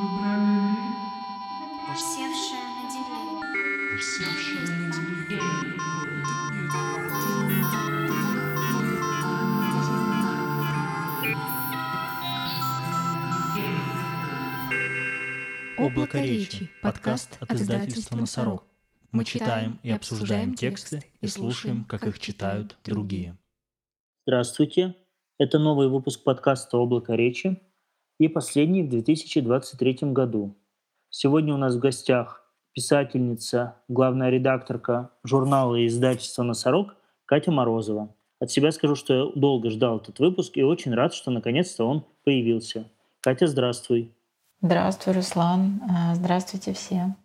Выбрали ли? Просевшая на деревья. Присевшая на деревья. Облако речи. Подкаст от издательства «Носорог». Мы читаем и обсуждаем тексты и слушаем, как их читают другие. Здравствуйте. Это новый выпуск подкаста «Облако речи» и последний в 2023 году. Сегодня у нас в гостях писательница, главная редакторка журнала и издательства «Носорог» Катя Морозова. От себя скажу, что я долго ждал этот выпуск и очень рад, что наконец-то он появился. Катя, здравствуй. Здравствуй, Руслан. А, Здравствуйте все.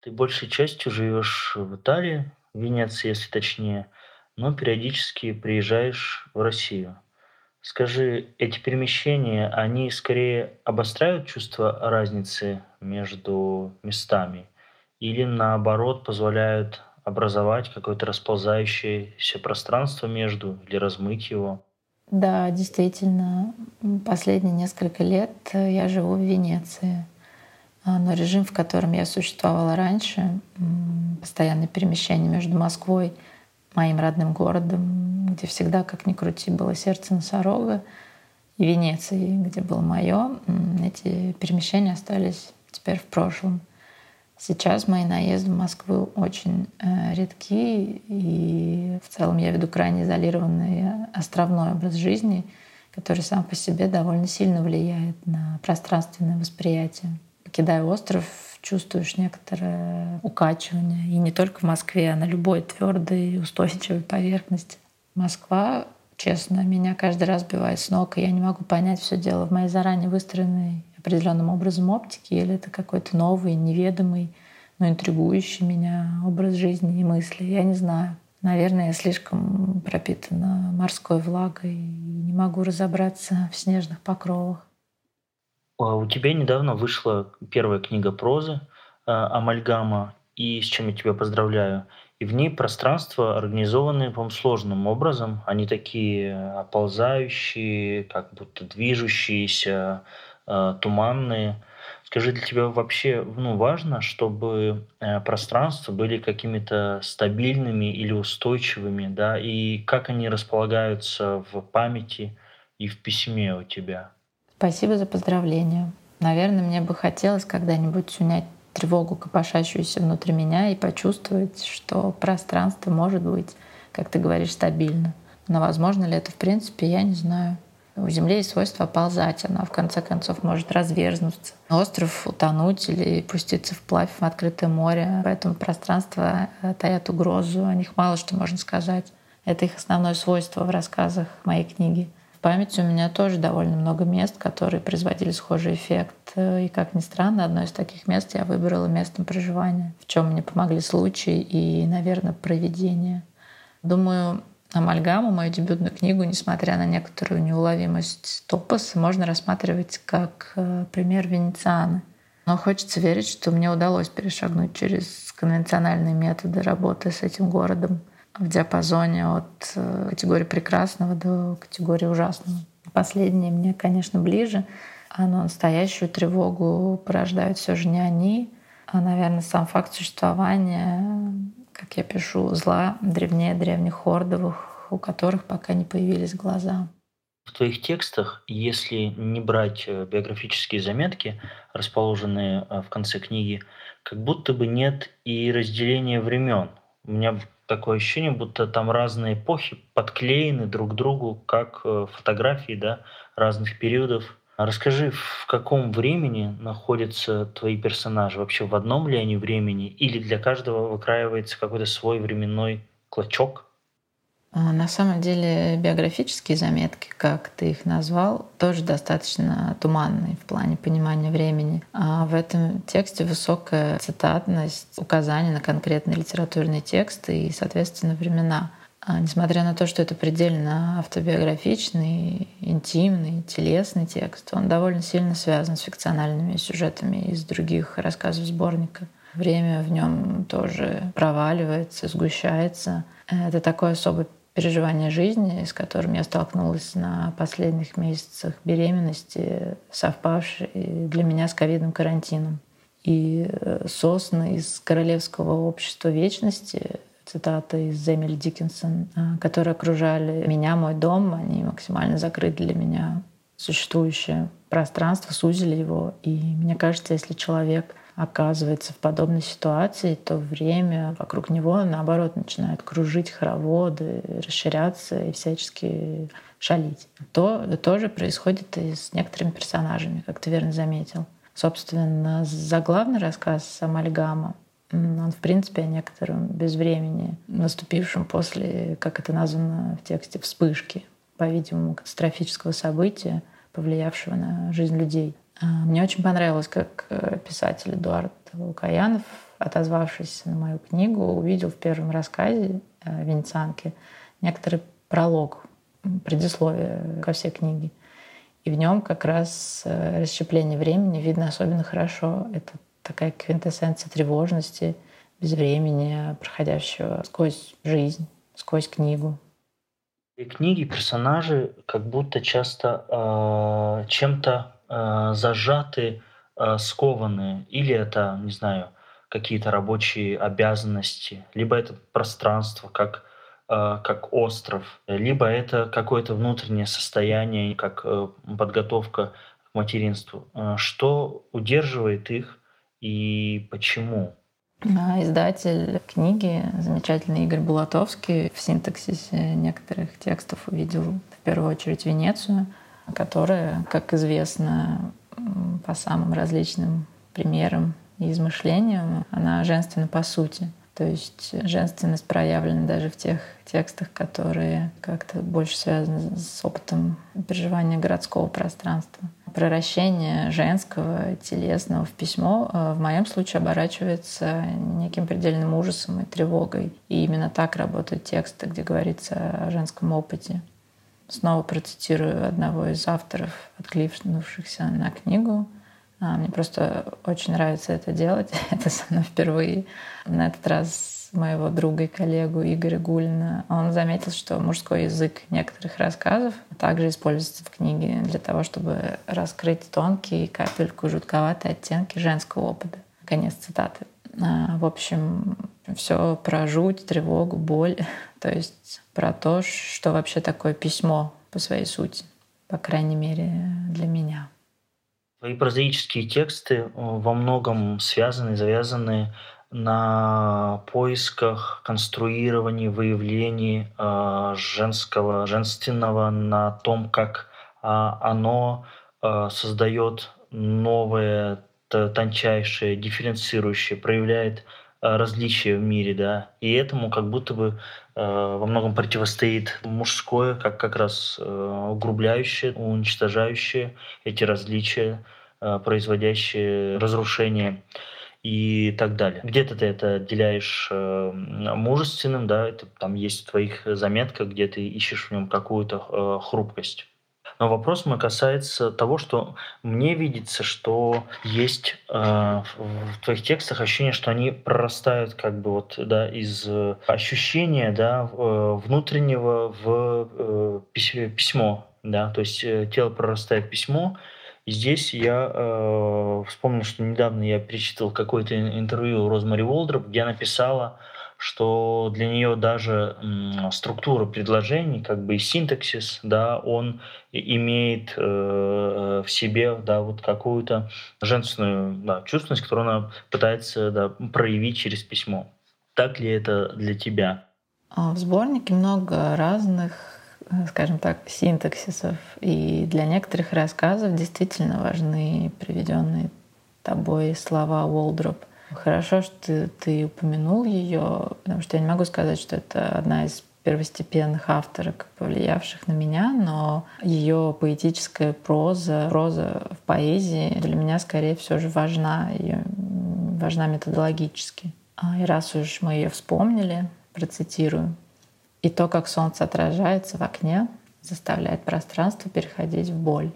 Ты большей частью живешь в Италии, в Венеции, если точнее, но периодически приезжаешь в Россию. Скажи, эти перемещения, они скорее обостряют чувство разницы между местами или наоборот позволяют образовать какое-то расползающееся пространство между или размыть его? Да, действительно, последние несколько лет э, я живу в Венеции. А, Но режим, в котором я существовала раньше, постоянное перемещение между Москвой, моим родным городом, где всегда, как ни крути, было сердце носорога, и Венецией, где было мое, эти перемещения остались теперь в прошлом. Сейчас мои наезды в Москву очень э, редки, и в целом я веду крайне изолированный э, островной образ жизни, который сам по себе довольно сильно влияет на пространственное восприятие. Покидая остров, чувствуешь некоторое укачивание, и не только в Москве, а на любой твердой устойчивой поверхности. Москва, честно, меня каждый раз сбивает с ног, и я не могу понять все дело в моей заранее выстроенной определенным образом оптики, или это какой-то новый, неведомый, но интригующий меня образ жизни и мысли. Я не знаю. Наверное, я слишком пропитана морской влагой и не могу разобраться в снежных покровах. А У тебя недавно вышла первая книга прозы а, «Амальгама», и с чем я тебя поздравляю. И в ней пространства организованы, по сложным образом. Они такие оползающие, как будто движущиеся, а, туманные. Скажи, для тебя вообще ну, важно, чтобы э, пространства были какими-то стабильными или устойчивыми, да, и как они располагаются в памяти и в письме у тебя? Спасибо за поздравления. Наверное, мне бы хотелось когда-нибудь унять тревогу, копошащуюся внутри меня, и почувствовать, что пространство может быть, как ты говоришь, стабильно. Но возможно ли это в принципе, я не знаю. У Земли есть свойство оползать, она в конце концов может разверзнуться. Остров утонуть или пуститься вплавь в открытое море. Поэтому пространство э, таят угрозу, о них мало что можно сказать. Это их основное свойство в рассказах моей книги. Памяти у меня тоже довольно много мест, которые производили схожий эффект. И, как ни странно, одно из таких мест я выбрала местом проживания, в чем мне помогли случаи и, наверное, проведение. Думаю, Амальгаму, мою дебютную книгу, несмотря на некоторую неуловимость топоса, можно рассматривать как э, пример венецианы. Но хочется верить, что мне удалось перешагнуть через конвенциональные методы работы с этим городом в диапазоне от э, категории прекрасного до категории ужасного. Последнее мне, конечно, ближе, но настоящую тревогу порождают все же не они, а, наверное, сам факт существования как я пишу, зла древнее древних хордовых, у которых пока не появились глаза. В твоих текстах, если не брать э, биографические заметки, расположенные э, в конце книги, как будто бы нет и разделения времен. У меня такое ощущение, будто там разные эпохи подклеены друг к другу, как э, фотографии да, разных периодов. Расскажи, в каком времени находятся твои персонажи? Вообще в одном ли они времени? Или для каждого выкраивается какой-то свой временной клочок? А, На самом деле биографические заметки, как ты их назвал, тоже достаточно туманные в плане понимания времени. А в этом тексте высокая цитатность, указания на конкретные литературные тексты и, соответственно, времена. А Несмотря на то, что это предельно автобиографичный, интимный, телесный текст, он довольно сильно связан с фикциональными сюжетами из других рассказов сборника. Время в нем тоже проваливается, сгущается. Это такой особый переживания жизни, с которым я столкнулась на последних месяцах беременности, совпавшей для меня с ковидным карантином. И э, «Сосны» из Королевского общества вечности, цитата из Эмили Диккенсон, э, которые окружали меня, мой дом, они максимально закрыты для меня существующее пространство, сузили его. И мне кажется, если человек оказывается в подобной ситуации, то время вокруг него, наоборот, начинает кружить хороводы, расширяться и всячески шалить. То тоже происходит и с некоторыми персонажами, как ты верно заметил. Собственно, заглавный рассказ «Амальгама» он, в принципе, о некотором безвремени, наступившем после, как это названо в тексте, вспышки, по-видимому, катастрофического события, повлиявшего на жизнь людей. А, мне очень понравилось, как э, писатель Эдуард Лукаянов, отозвавшись на мою книгу, увидел в первом рассказе э, «Венецианки» некоторый пролог, предисловие ко всей книге. И в нем как раз э, расщепление времени видно особенно хорошо. Это такая квинтэссенция тревожности, безвремени, проходящего сквозь жизнь, сквозь книгу. И книги, персонажи как будто часто э, чем-то э, зажаты, э, скованы. Или это, не знаю, какие-то рабочие обязанности, либо это пространство, как, э, как остров, либо это какое-то внутреннее состояние, как э, подготовка к материнству. Э, что удерживает их и почему? Издатель книги, замечательный Игорь Булатовский, в синтаксисе некоторых текстов увидел в первую очередь Венецию, которая, как известно, по самым различным примерам и измышлениям, она женственна по сути. То есть женственность проявлена даже в тех текстах, которые как-то больше связаны с опытом переживания городского пространства превращение женского, телесного в письмо э, в моем случае оборачивается неким предельным ужасом и тревогой. И именно так работают тексты, где говорится о женском опыте. Снова процитирую одного из авторов, откликнувшихся на книгу. А, мне просто очень нравится это делать. Это со мной впервые. На этот раз моего друга и коллегу Игоря Гулина, он заметил, что мужской язык некоторых рассказов также используется в книге для того, чтобы раскрыть тонкие, капельку жутковатые оттенки женского опыта. Конец цитаты. А, в общем, все про жуть, тревогу, боль. То есть про то, что вообще такое письмо по своей сути. По крайней мере, для меня. Твои прозаические тексты э, во многом связаны, завязаны на поисках, конструировании, выявлении э, женского, женственного, на том, как э, оно э, создает новое, тончайшее, дифференцирующее, проявляет различия в мире, да, и этому как будто бы э, во многом противостоит мужское, как как раз э, угрубляющее, уничтожающее эти различия, э, производящее разрушение и так далее. Где-то ты это отделяешь э, мужественным, да, это там есть в твоих заметках, где ты ищешь в нем какую-то э, хрупкость. Но вопрос мой касается того, что мне видится, что есть э, в твоих текстах ощущение, что они прорастают как бы вот да из ощущения да э, внутреннего в э, письмо, да, то есть э, тело прорастает письмо, и здесь я э, вспомнил, что недавно я перечитывал какое-то интервью Розмари Волдроп, где она писала, что для нее даже структура предложений, как бы и синтаксис, да, он имеет э, в себе, да, вот какую-то женственную да, чувственность, которую она пытается да, проявить через письмо. Так ли это для тебя? А, в сборнике много разных Э, скажем так, синтаксисов. И для некоторых рассказов действительно важны приведенные тобой слова Уолдроп. Хорошо, что ты, упомянул ее, потому что я не могу сказать, что это одна из первостепенных авторок, повлиявших на меня, но ее поэтическая проза, проза в поэзии для меня скорее все же важна, ее важна методологически. А, и раз уж мы ее вспомнили, процитирую. И то, как солнце отражается в окне, заставляет пространство переходить в боль.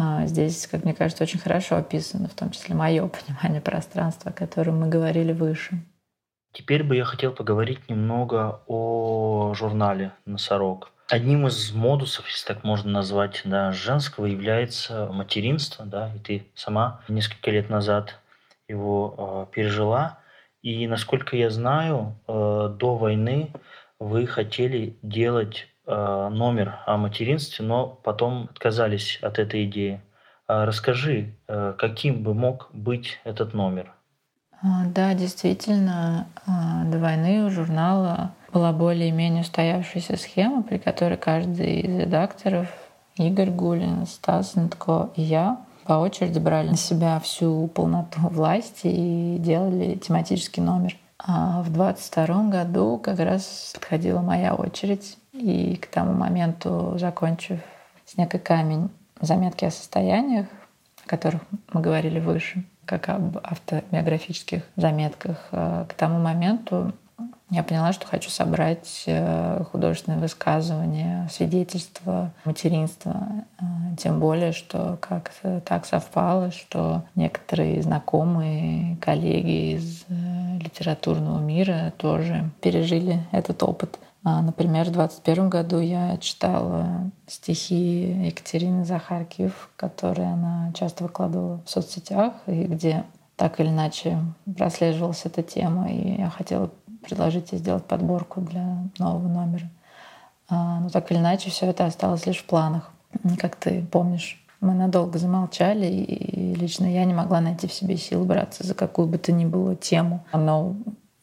А, здесь, как мне кажется, очень хорошо описано, в том числе мое понимание пространства, о котором мы говорили выше. Теперь бы я хотел поговорить немного о журнале «Носорог». Одним из модусов, если так можно назвать, да, женского является материнство, да, и ты сама несколько лет назад его э, пережила. И насколько я знаю, э, до войны вы хотели делать номер о материнстве, но потом отказались от этой идеи. А расскажи, э, каким бы мог быть этот номер? А, да, действительно, а, до войны у журнала была более-менее устоявшаяся схема, при которой каждый из редакторов, Игорь Гулин, Стас Нетко и я, по очереди брали на себя всю полноту власти и делали тематический номер. А в 22 году как раз подходила моя очередь, и к тому моменту, закончив «Снег и камень», заметки о состояниях, о которых мы говорили выше, как об автобиографических заметках, э, к тому моменту я поняла, что хочу собрать э, художественные высказывания, свидетельства материнства. Э, тем более, что как-то так совпало, что некоторые знакомые, коллеги из литературного мира тоже пережили этот опыт. А, например, в 2021 году я читала стихи Екатерины Захаркиев, которые она часто выкладывала в соцсетях, и где так или иначе прослеживалась эта тема, и я хотела предложить ей сделать подборку для нового номера. А, но так или иначе все это осталось лишь в планах. Как ты помнишь, мы надолго замолчали, и лично я не могла найти в себе сил браться за какую бы то ни было тему. Но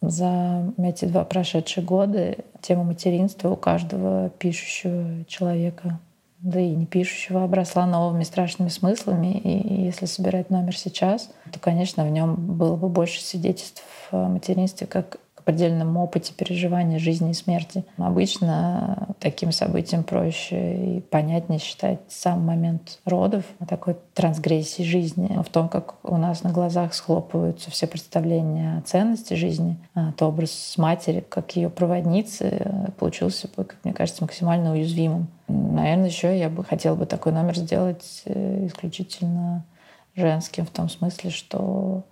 за эти два прошедшие года тема материнства у каждого пишущего человека да и не пишущего, обросла новыми страшными смыслами. И если собирать номер сейчас, то, конечно, в нем было бы больше свидетельств о материнстве как предельном опыте переживания жизни и смерти. Обычно таким событием проще и понятнее считать сам момент родов, такой трансгрессии жизни, в том, как у нас на глазах схлопываются все представления о ценности жизни, а то образ матери, как ее проводницы, получился, как мне кажется, максимально уязвимым. Наверное, еще я бы хотела бы такой номер сделать э, исключительно женским, в том смысле, что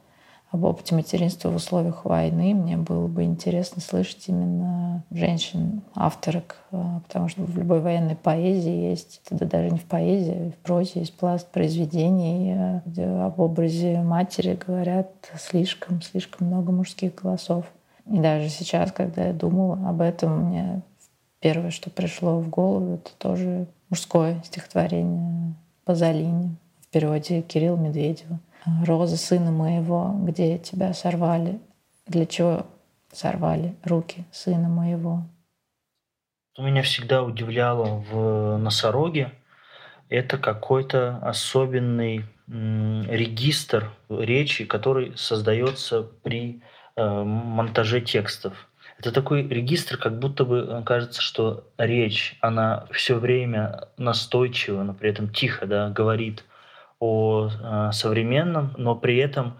об опыте материнства в условиях войны. Мне было бы интересно слышать именно женщин, авторок, а, потому что в любой военной поэзии есть, да даже не в поэзии, в прозе есть пласт произведений, а, где об образе матери говорят слишком, слишком много мужских голосов. И даже сейчас, когда я думала об этом, мне первое, что пришло в голову, это тоже мужское стихотворение Пазолини в переводе Кирилла Медведева — роза сына моего, где тебя сорвали, для чего сорвали руки сына моего. Меня всегда удивляло в носороге, это какой-то особенный регистр речи, который создается при э, монтаже текстов. Это такой регистр, как будто бы э, кажется, что речь, она все время настойчиво, но при этом тихо да, говорит о э, современном, но при этом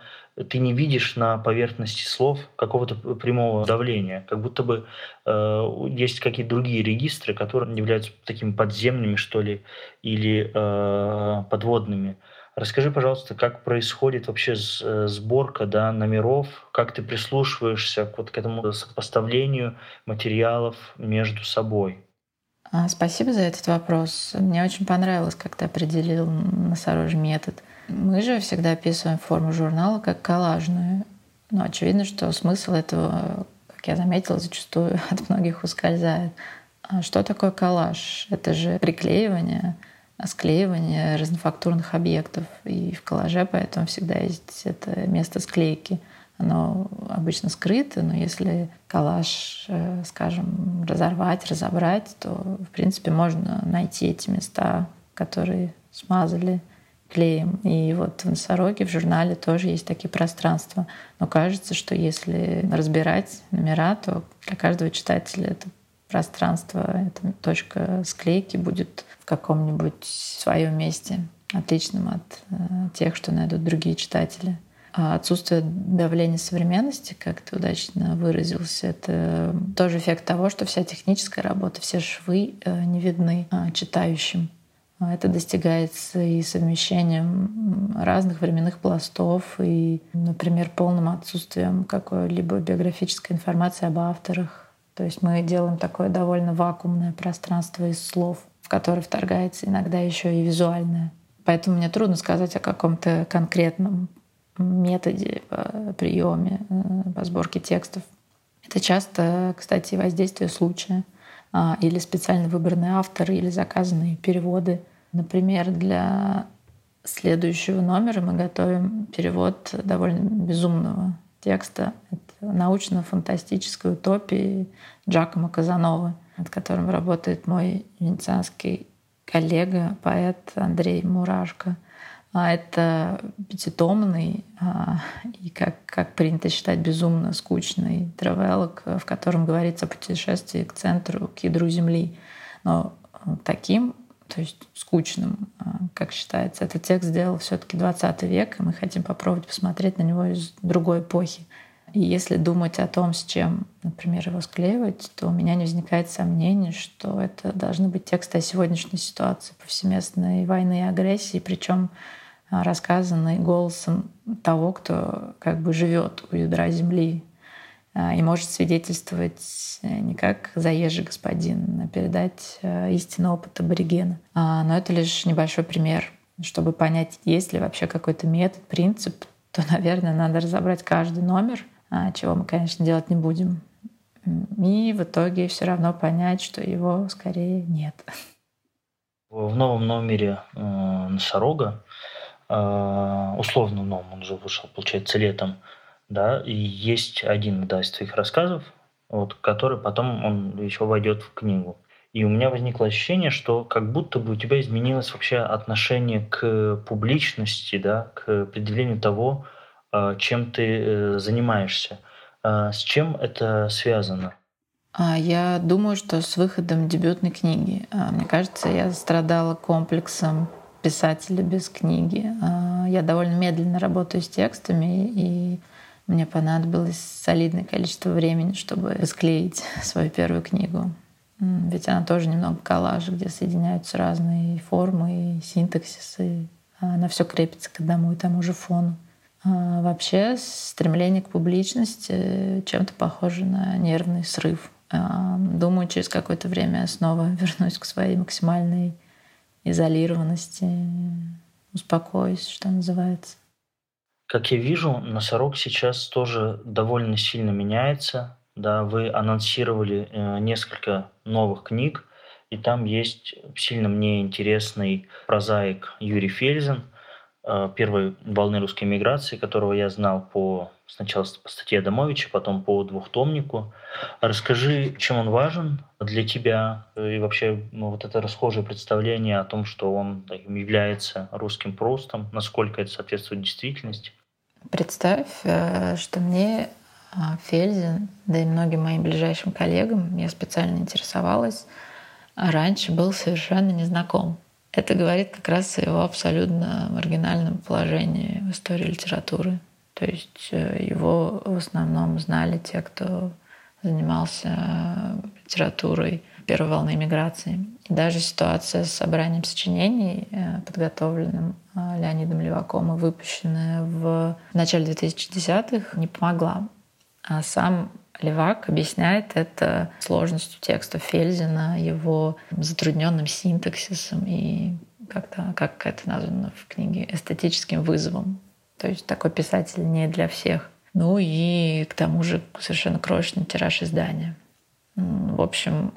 ты не видишь на поверхности слов какого-то прямого давления, как будто бы э, есть какие-то другие регистры, которые являются такими подземными, что ли, или э, подводными. Расскажи, пожалуйста, как происходит вообще э, сборка да, номеров, как ты прислушиваешься к, вот к этому сопоставлению материалов между собой? А, спасибо за этот вопрос. Мне очень понравилось, как ты определил носорожий метод. Мы же всегда описываем форму журнала как коллажную. Но очевидно, что смысл этого, как я заметила, зачастую от многих ускользает. А что такое коллаж? Это же приклеивание, склеивание разнофактурных объектов. И в коллаже поэтому всегда есть это место склейки — оно обычно скрыто, но если коллаж, э, скажем, разорвать, разобрать, то, в принципе, можно найти эти места, которые смазали клеем. И вот в носороге в журнале тоже есть такие пространства. Но кажется, что если разбирать номера, то для каждого читателя это пространство, эта точка склейки будет в каком-нибудь своем месте, отличном от э, тех, что найдут другие читатели. А отсутствие давления современности, как ты удачно выразился, это тоже эффект того, что вся техническая работа, все швы э, не видны а, читающим. Это достигается и совмещением разных временных пластов, и, например, полным отсутствием какой-либо биографической информации об авторах. То есть мы делаем такое довольно вакуумное пространство из слов, в которое вторгается иногда еще и визуальное. Поэтому мне трудно сказать о каком-то конкретном методе, по приеме, э, по сборке текстов. Это часто, кстати, воздействие случая а, или специально выбранные авторы или заказанные переводы. Например, для следующего номера мы готовим перевод довольно безумного текста. Это научно-фантастической утопии Джакома Казанова, над которым работает мой венецианский коллега, поэт Андрей Мурашко. А это пятитомный а, и, как, как принято считать, безумно скучный тревелок, в котором говорится о путешествии к центру, к ядру Земли. Но таким, то есть скучным, а, как считается, этот текст сделал все таки 20 век, и мы хотим попробовать посмотреть на него из другой эпохи. И если думать о том, с чем, например, его склеивать, то у меня не возникает сомнений, что это должны быть тексты о сегодняшней ситуации повсеместной войны и агрессии, причем рассказанный голосом того, кто как бы живет у ядра земли а, и может свидетельствовать э, не как заезжий господин, а передать э, истинный опыт аборигена. Но это лишь небольшой пример. Чтобы понять, есть ли вообще какой-то метод, принцип, то, наверное, надо разобрать каждый номер — а, чего мы, конечно, делать не будем. И в итоге все равно понять, что его скорее нет. В новом номере э, Носорога, условно новом, он уже вышел, получается, летом, да, и есть один да, из твоих рассказов, вот, который потом он еще войдет в книгу. И у меня возникло ощущение, что как будто бы у тебя изменилось вообще отношение к публичности, да, к предъявлению того, а, чем ты э, занимаешься. А, с чем это связано? А, я думаю, что с выходом дебютной книги. Мне кажется, я страдала комплексом писателя без книги. Я довольно медленно работаю с текстами, и мне понадобилось солидное количество времени, чтобы склеить свою первую книгу. Ведь она тоже немного коллаж, где соединяются разные формы и синтаксисы. Она все крепится к одному и тому же фону. А, вообще стремление к публичности чем-то похоже на нервный срыв. А, думаю, через какое-то время я снова вернусь к своей максимальной изолированности, успокоюсь, что называется. Как я вижу, носорог сейчас тоже довольно сильно меняется. Да, вы анонсировали э, несколько новых книг, и там есть сильно мне интересный прозаик Юрий Э, первой волны русской миграции, которого я знал по сначала по статье Адамовича, потом по двухтомнику. Расскажи, чем он важен для тебя и вообще ну, вот это расхожее представление о том, что он является русским простом, насколько это соответствует действительности. Представь, э, что мне Фельзин, да и многим моим ближайшим коллегам, я специально интересовалась, а раньше был совершенно незнаком. Это говорит как раз о его абсолютно маргинальном положении в истории литературы. То есть э, его в основном знали те, кто занимался литературой первой волны миграции. И даже ситуация с собранием сочинений, э, подготовленным э, Леонидом Леваком и выпущенная в начале 2010-х, не помогла. А сам Левак объясняет это сложностью текста Фельзина, его затрудненным синтаксисом и как-то, как это названо в книге, эстетическим вызовом. То есть такой писатель не для всех. Ну и к тому же совершенно крошечный тираж издания. В общем,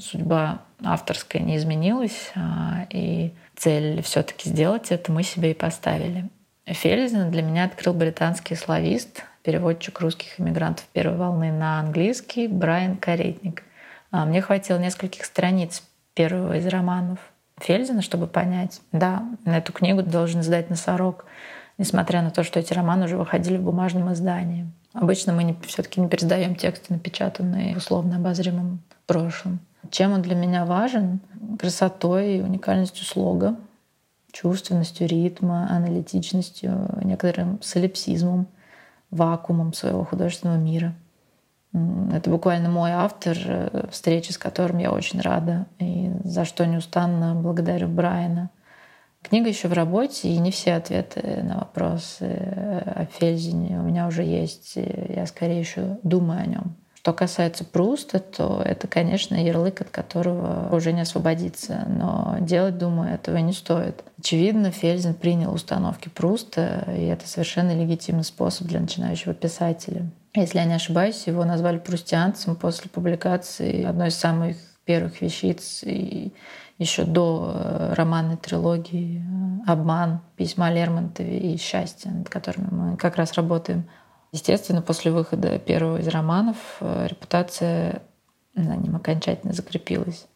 судьба авторская не изменилась, а, и цель все-таки сделать это мы себе и поставили. Фельзин для меня открыл британский славист, переводчик русских иммигрантов первой волны на английский Брайан Каретник. А, мне хватило нескольких страниц первого из романов Фельдина, чтобы понять, да, на эту книгу должен издать носорог, несмотря на то, что эти романы уже выходили в бумажном издании. Обычно мы все-таки не пересдаем тексты, напечатанные в условно обозримом прошлом. Чем он для меня важен? Красотой и уникальностью слога, чувственностью ритма, аналитичностью, некоторым солипсизмом вакуумом своего художественного мира. Это буквально мой автор, э, встречи с которым я очень рада, и за что неустанно благодарю Брайана. Книга еще в работе, и не все ответы на вопросы о Фельзине у меня уже есть. Я скорее еще думаю о нем. Что касается Пруста, то это, конечно, ярлык, от которого уже не освободиться. Но делать, думаю, этого не стоит. Очевидно, Фельзин принял установки Пруста, и это совершенно легитимный способ для начинающего писателя. Если я не ошибаюсь, его назвали прустианцем после публикации одной из самых первых вещиц и еще до э, романной трилогии «Обман», «Письма Лермонтове» и «Счастье», над которыми мы как раз работаем. Естественно, после выхода первого из романов э, репутация на нем окончательно закрепилась.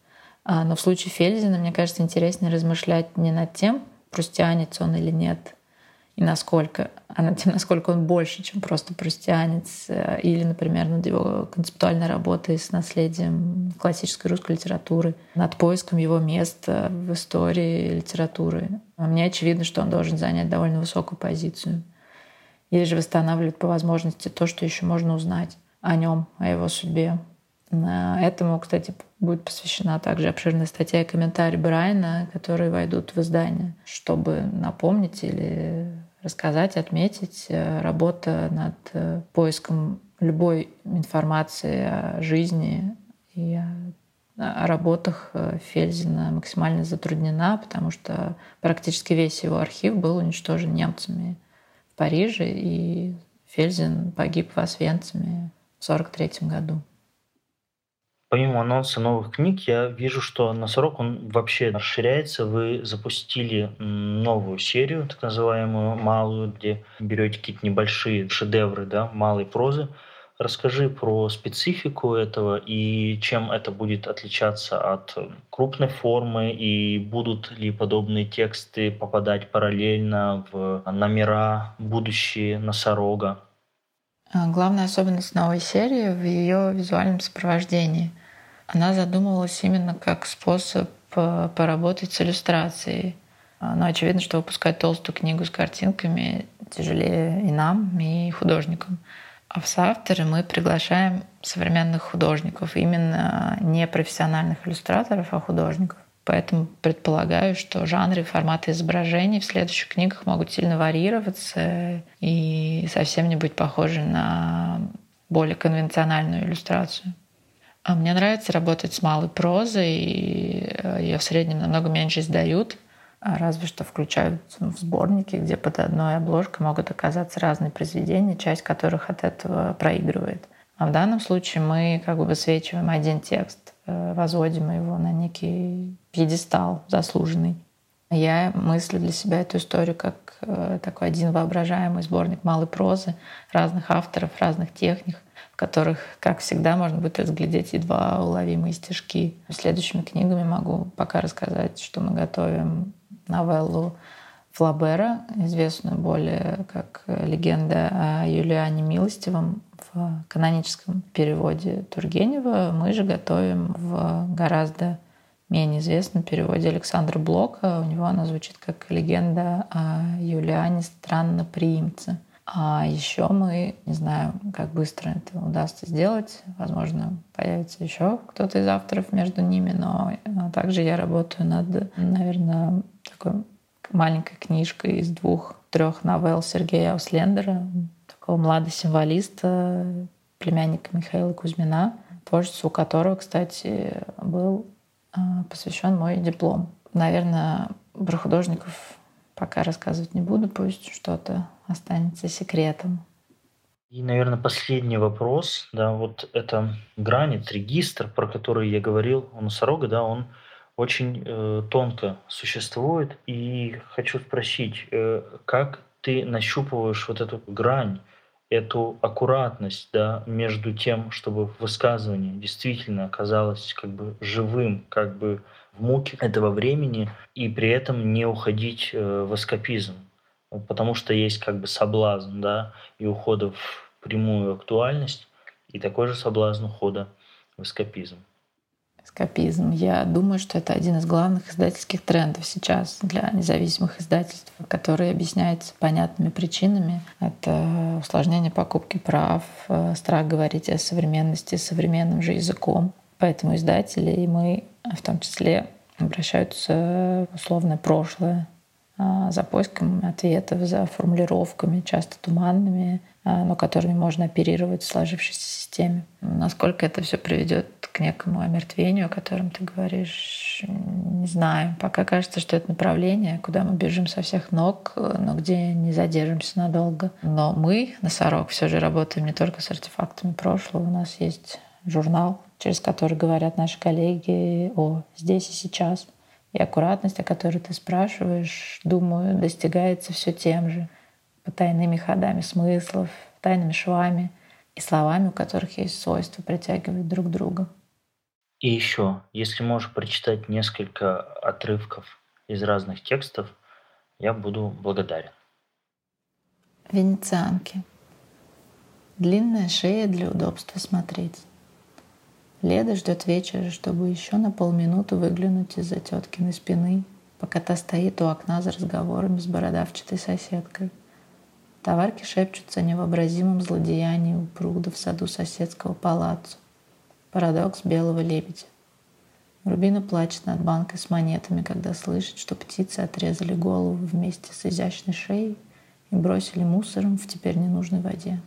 А, но в случае Фельзина, мне кажется, интереснее размышлять не над тем, прустианец он или нет, и насколько, а над тем, насколько он больше, чем просто прустианец, э, или, например, над его концептуальной работой с наследием классической русской литературы, над поиском его места в истории литературы. А мне очевидно, что он должен занять довольно высокую позицию или же восстанавливать по возможности то, что еще можно узнать о нем, о его судьбе. Этому, кстати, будет посвящена также обширная статья и комментарий Брайана, которые войдут в издание, чтобы напомнить или рассказать, отметить э, работа над э, поиском любой информации о жизни и о работах э, Фельзина максимально затруднена, потому что практически весь его архив был уничтожен немцами Париже, и Фельзин погиб в Освенциме в 1943 году. Помимо анонса новых книг, я вижу, что Носорог, он вообще расширяется. Вы запустили новую серию, так называемую малую, где берете какие-то небольшие шедевры да, малой прозы. Расскажи про специфику этого и чем это будет отличаться от крупной формы, и будут ли подобные тексты попадать параллельно в номера будущие носорога. А, главная особенность новой серии в ее визуальном сопровождении. Она задумывалась именно как способ э, поработать с иллюстрацией. А, но очевидно, что выпускать толстую книгу с картинками тяжелее и нам, и художникам. А в соавторы мы приглашаем современных художников, именно не профессиональных иллюстраторов, а художников. Поэтому предполагаю, что жанры и форматы изображений в следующих книгах могут сильно варьироваться и совсем не быть похожи на более конвенциональную иллюстрацию. А мне нравится работать с малой прозой, и э, ее в среднем намного меньше издают — разве что включают в сборники, где под одной обложкой могут оказаться разные произведения, часть которых от этого проигрывает. А в данном случае мы как бы высвечиваем один текст, э, возводим его на некий пьедестал заслуженный. Я мыслю для себя эту историю как э, такой один воображаемый сборник малой прозы разных авторов, разных техник, в которых, как всегда, можно будет разглядеть едва уловимые стежки. Следующими книгами могу пока рассказать, что мы готовим новеллу Флабера, известную более как легенда о Юлиане Милостивом в каноническом переводе Тургенева. Мы же готовим в гораздо менее известном переводе Александра Блока. У него она звучит как легенда о Юлиане Странноприимце. А еще мы, не знаю, как быстро это удастся сделать. Возможно, появится еще кто-то из авторов между ними, но также я работаю над, наверное, такой маленькой книжкой из двух-трех новелл Сергея Ауслендера, такого младосимволиста, племянника Михаила Кузьмина, творчеству которого, кстати, был а, посвящен мой диплом. Наверное, про художников пока рассказывать не буду, пусть что-то останется секретом. И, наверное, последний вопрос, да, вот это гранит, регистр, про который я говорил у носорога, да, он очень э, тонко существует. И хочу спросить, э, как ты нащупываешь вот эту грань, эту аккуратность да, между тем, чтобы высказывание действительно оказалось как бы живым, как бы в муке этого времени, и при этом не уходить э, в эскапизм. Потому что есть как бы соблазн да, и ухода в прямую актуальность, и такой же соблазн ухода в эскапизм эскапизм. Я думаю, что это один из главных издательских трендов сейчас для независимых издательств, который объясняется понятными причинами. Это усложнение покупки прав, э, страх говорить о современности современным же языком. Поэтому издатели и мы в том числе обращаются в условное прошлое а, за поиском ответов, за формулировками, часто туманными, а, но которыми можно оперировать в сложившейся системе. Насколько это все приведет к некому омертвению, о котором ты говоришь, не знаю. Пока кажется, что это направление, куда мы бежим со всех ног, но где не задержимся надолго. Но мы, носорог, все же работаем не только с артефактами прошлого. У нас есть журнал, через который говорят наши коллеги о здесь и сейчас. И аккуратность, о которой ты спрашиваешь, думаю, достигается все тем же потайными ходами смыслов, тайными швами и словами, у которых есть свойство притягивать друг друга. И еще, если можешь прочитать несколько отрывков из разных текстов, я буду благодарен. Венецианки. Длинная шея для удобства смотреть. Леда ждет вечера, чтобы еще на полминуты выглянуть из-за теткиной спины, пока та стоит у окна за разговорами с бородавчатой соседкой. Товарки шепчутся о невообразимом злодеянии у пруда в саду соседского палаццо. Парадокс белого лебедя. Рубина плачет над банкой с монетами, когда слышит, что птицы отрезали голову вместе с изящной шеей и бросили мусором в теперь ненужной воде.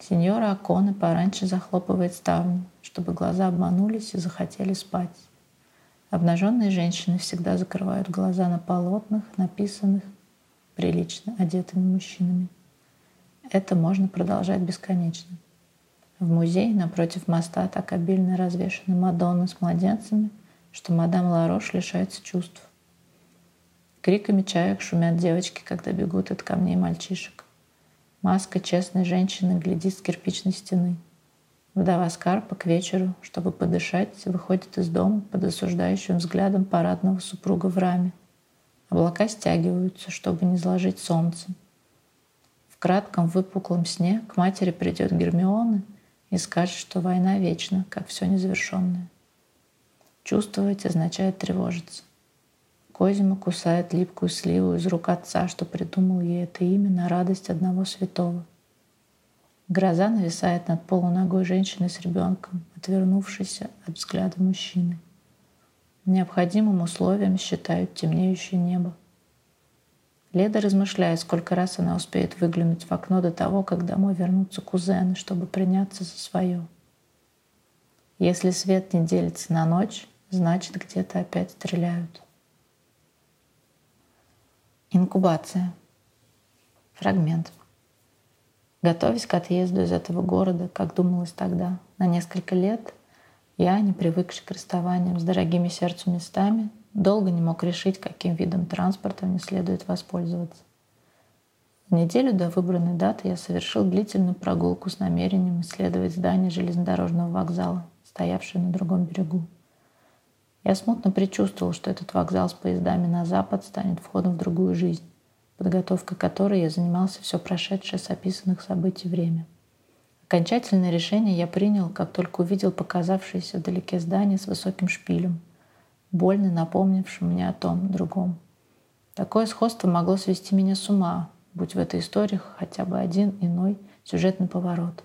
Сеньора Аконы пораньше захлопывает ставни, чтобы глаза обманулись и захотели спать. Обнаженные женщины всегда закрывают глаза на полотнах, написанных прилично одетыми мужчинами. Это можно продолжать бесконечно. В музее напротив моста так обильно развешаны Мадонны с младенцами, что мадам Ларош лишается чувств. Криками чаек шумят девочки, когда бегут от камней мальчишек. Маска честной женщины глядит с кирпичной стены. Вдова Скарпа к вечеру, чтобы подышать, выходит из дома под осуждающим взглядом парадного супруга в раме. Облака стягиваются, чтобы не заложить солнце. В кратком выпуклом сне к матери придет Гермиона и скажет, что война вечна, как все незавершенное. Чувствовать означает тревожиться. Козима кусает липкую сливу из рук отца, что придумал ей это имя на радость одного святого. Гроза нависает над полуногой женщины с ребенком, отвернувшейся от взгляда мужчины. Необходимым условием считают темнеющее небо. Леда размышляет, сколько раз она успеет выглянуть в окно до того, как домой вернутся кузены, чтобы приняться за свое. Если свет не делится на ночь, значит где-то опять стреляют. Инкубация. Фрагмент. Готовясь к отъезду из этого города, как думалось тогда, на несколько лет, я, не привыкший к расставаниям с дорогими сердцу местами, долго не мог решить, каким видом транспорта мне следует воспользоваться. В неделю до выбранной даты я совершил длительную прогулку с намерением исследовать здание железнодорожного вокзала, стоявшее на другом берегу. Я смутно предчувствовал, что этот вокзал с поездами на запад станет входом в другую жизнь, подготовкой которой я занимался все прошедшее с описанных событий время. Окончательное решение я принял, как только увидел показавшееся вдалеке здание с высоким шпилем, больно напомнившим мне о том другом. Такое сходство могло свести меня с ума, будь в этой истории хотя бы один иной сюжетный поворот.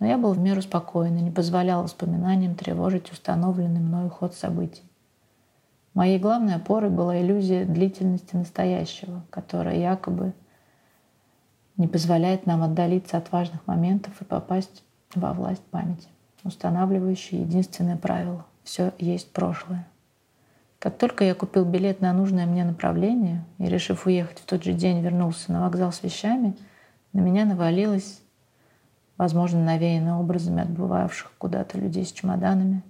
Но я был в меру спокоен и не позволял воспоминаниям тревожить установленный мною ход событий. Моей главной опорой была иллюзия длительности настоящего, которая якобы не позволяет нам отдалиться от важных моментов и попасть во власть памяти, устанавливающей единственное правило — все есть прошлое. Как только я купил билет на нужное мне направление и, решив уехать в тот же день, вернулся на вокзал с вещами, на меня навалилось, возможно, навеянное образами отбывавших куда-то людей с чемоданами,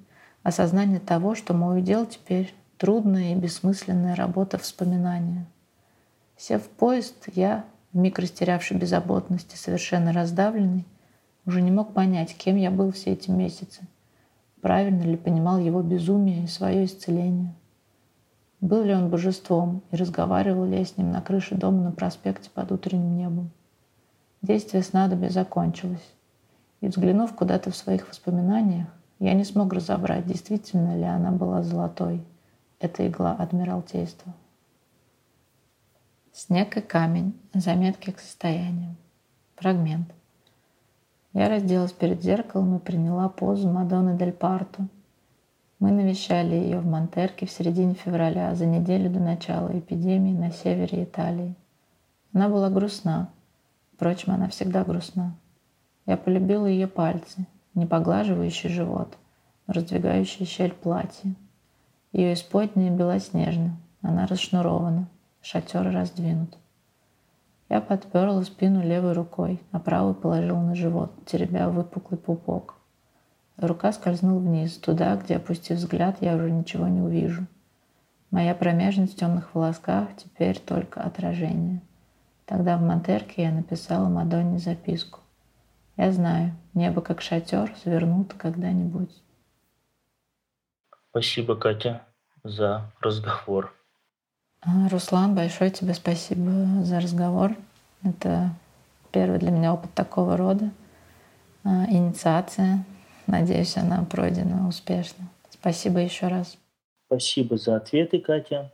осознание того, что мой удел теперь трудная и бессмысленная работа вспоминания. Сев в поезд, я, вмиг растерявший беззаботность совершенно раздавленный, уже не мог понять, кем я был все эти месяцы, правильно ли понимал его безумие и свое исцеление. Был ли он божеством и разговаривал ли я с ним на крыше дома на проспекте под утренним небом. Действие снадобья закончилось, и, взглянув куда-то в своих воспоминаниях, я не смог разобрать, действительно ли она была золотой — это игла Адмиралтейства. Снег и камень. Заметки к состояниям. Фрагмент. Я разделась перед зеркалом и приняла позу Мадонны Дель Парто. Мы навещали ее в Монтерке в середине февраля, за неделю до начала эпидемии на севере Италии. Она была грустна. Впрочем, она всегда грустна. Я полюбила ее пальцы, не поглаживающий живот, но раздвигающий щель платья. Ее исподнее белоснежно, она расшнурована, шатер раздвинут. Я подперла спину левой рукой, а правую положила на живот, теребя выпуклый пупок. Рука скользнула вниз, туда, где, опустив взгляд, я уже ничего не увижу. Моя промежность в темных волосках теперь только отражение. Тогда в Монтерке я написала Мадонне записку. Я знаю, небо как шатер свернут когда-нибудь. Спасибо, Катя, за разговор. А, Руслан, большое тебе спасибо за разговор. Это первый для меня опыт такого рода. А, инициация. Надеюсь, она пройдена успешно. Спасибо еще раз. Спасибо за ответы, Катя.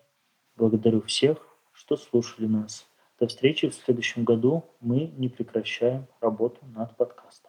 Благодарю всех, что слушали нас. До встречи в следующем году. Мы не прекращаем работу над подкастом.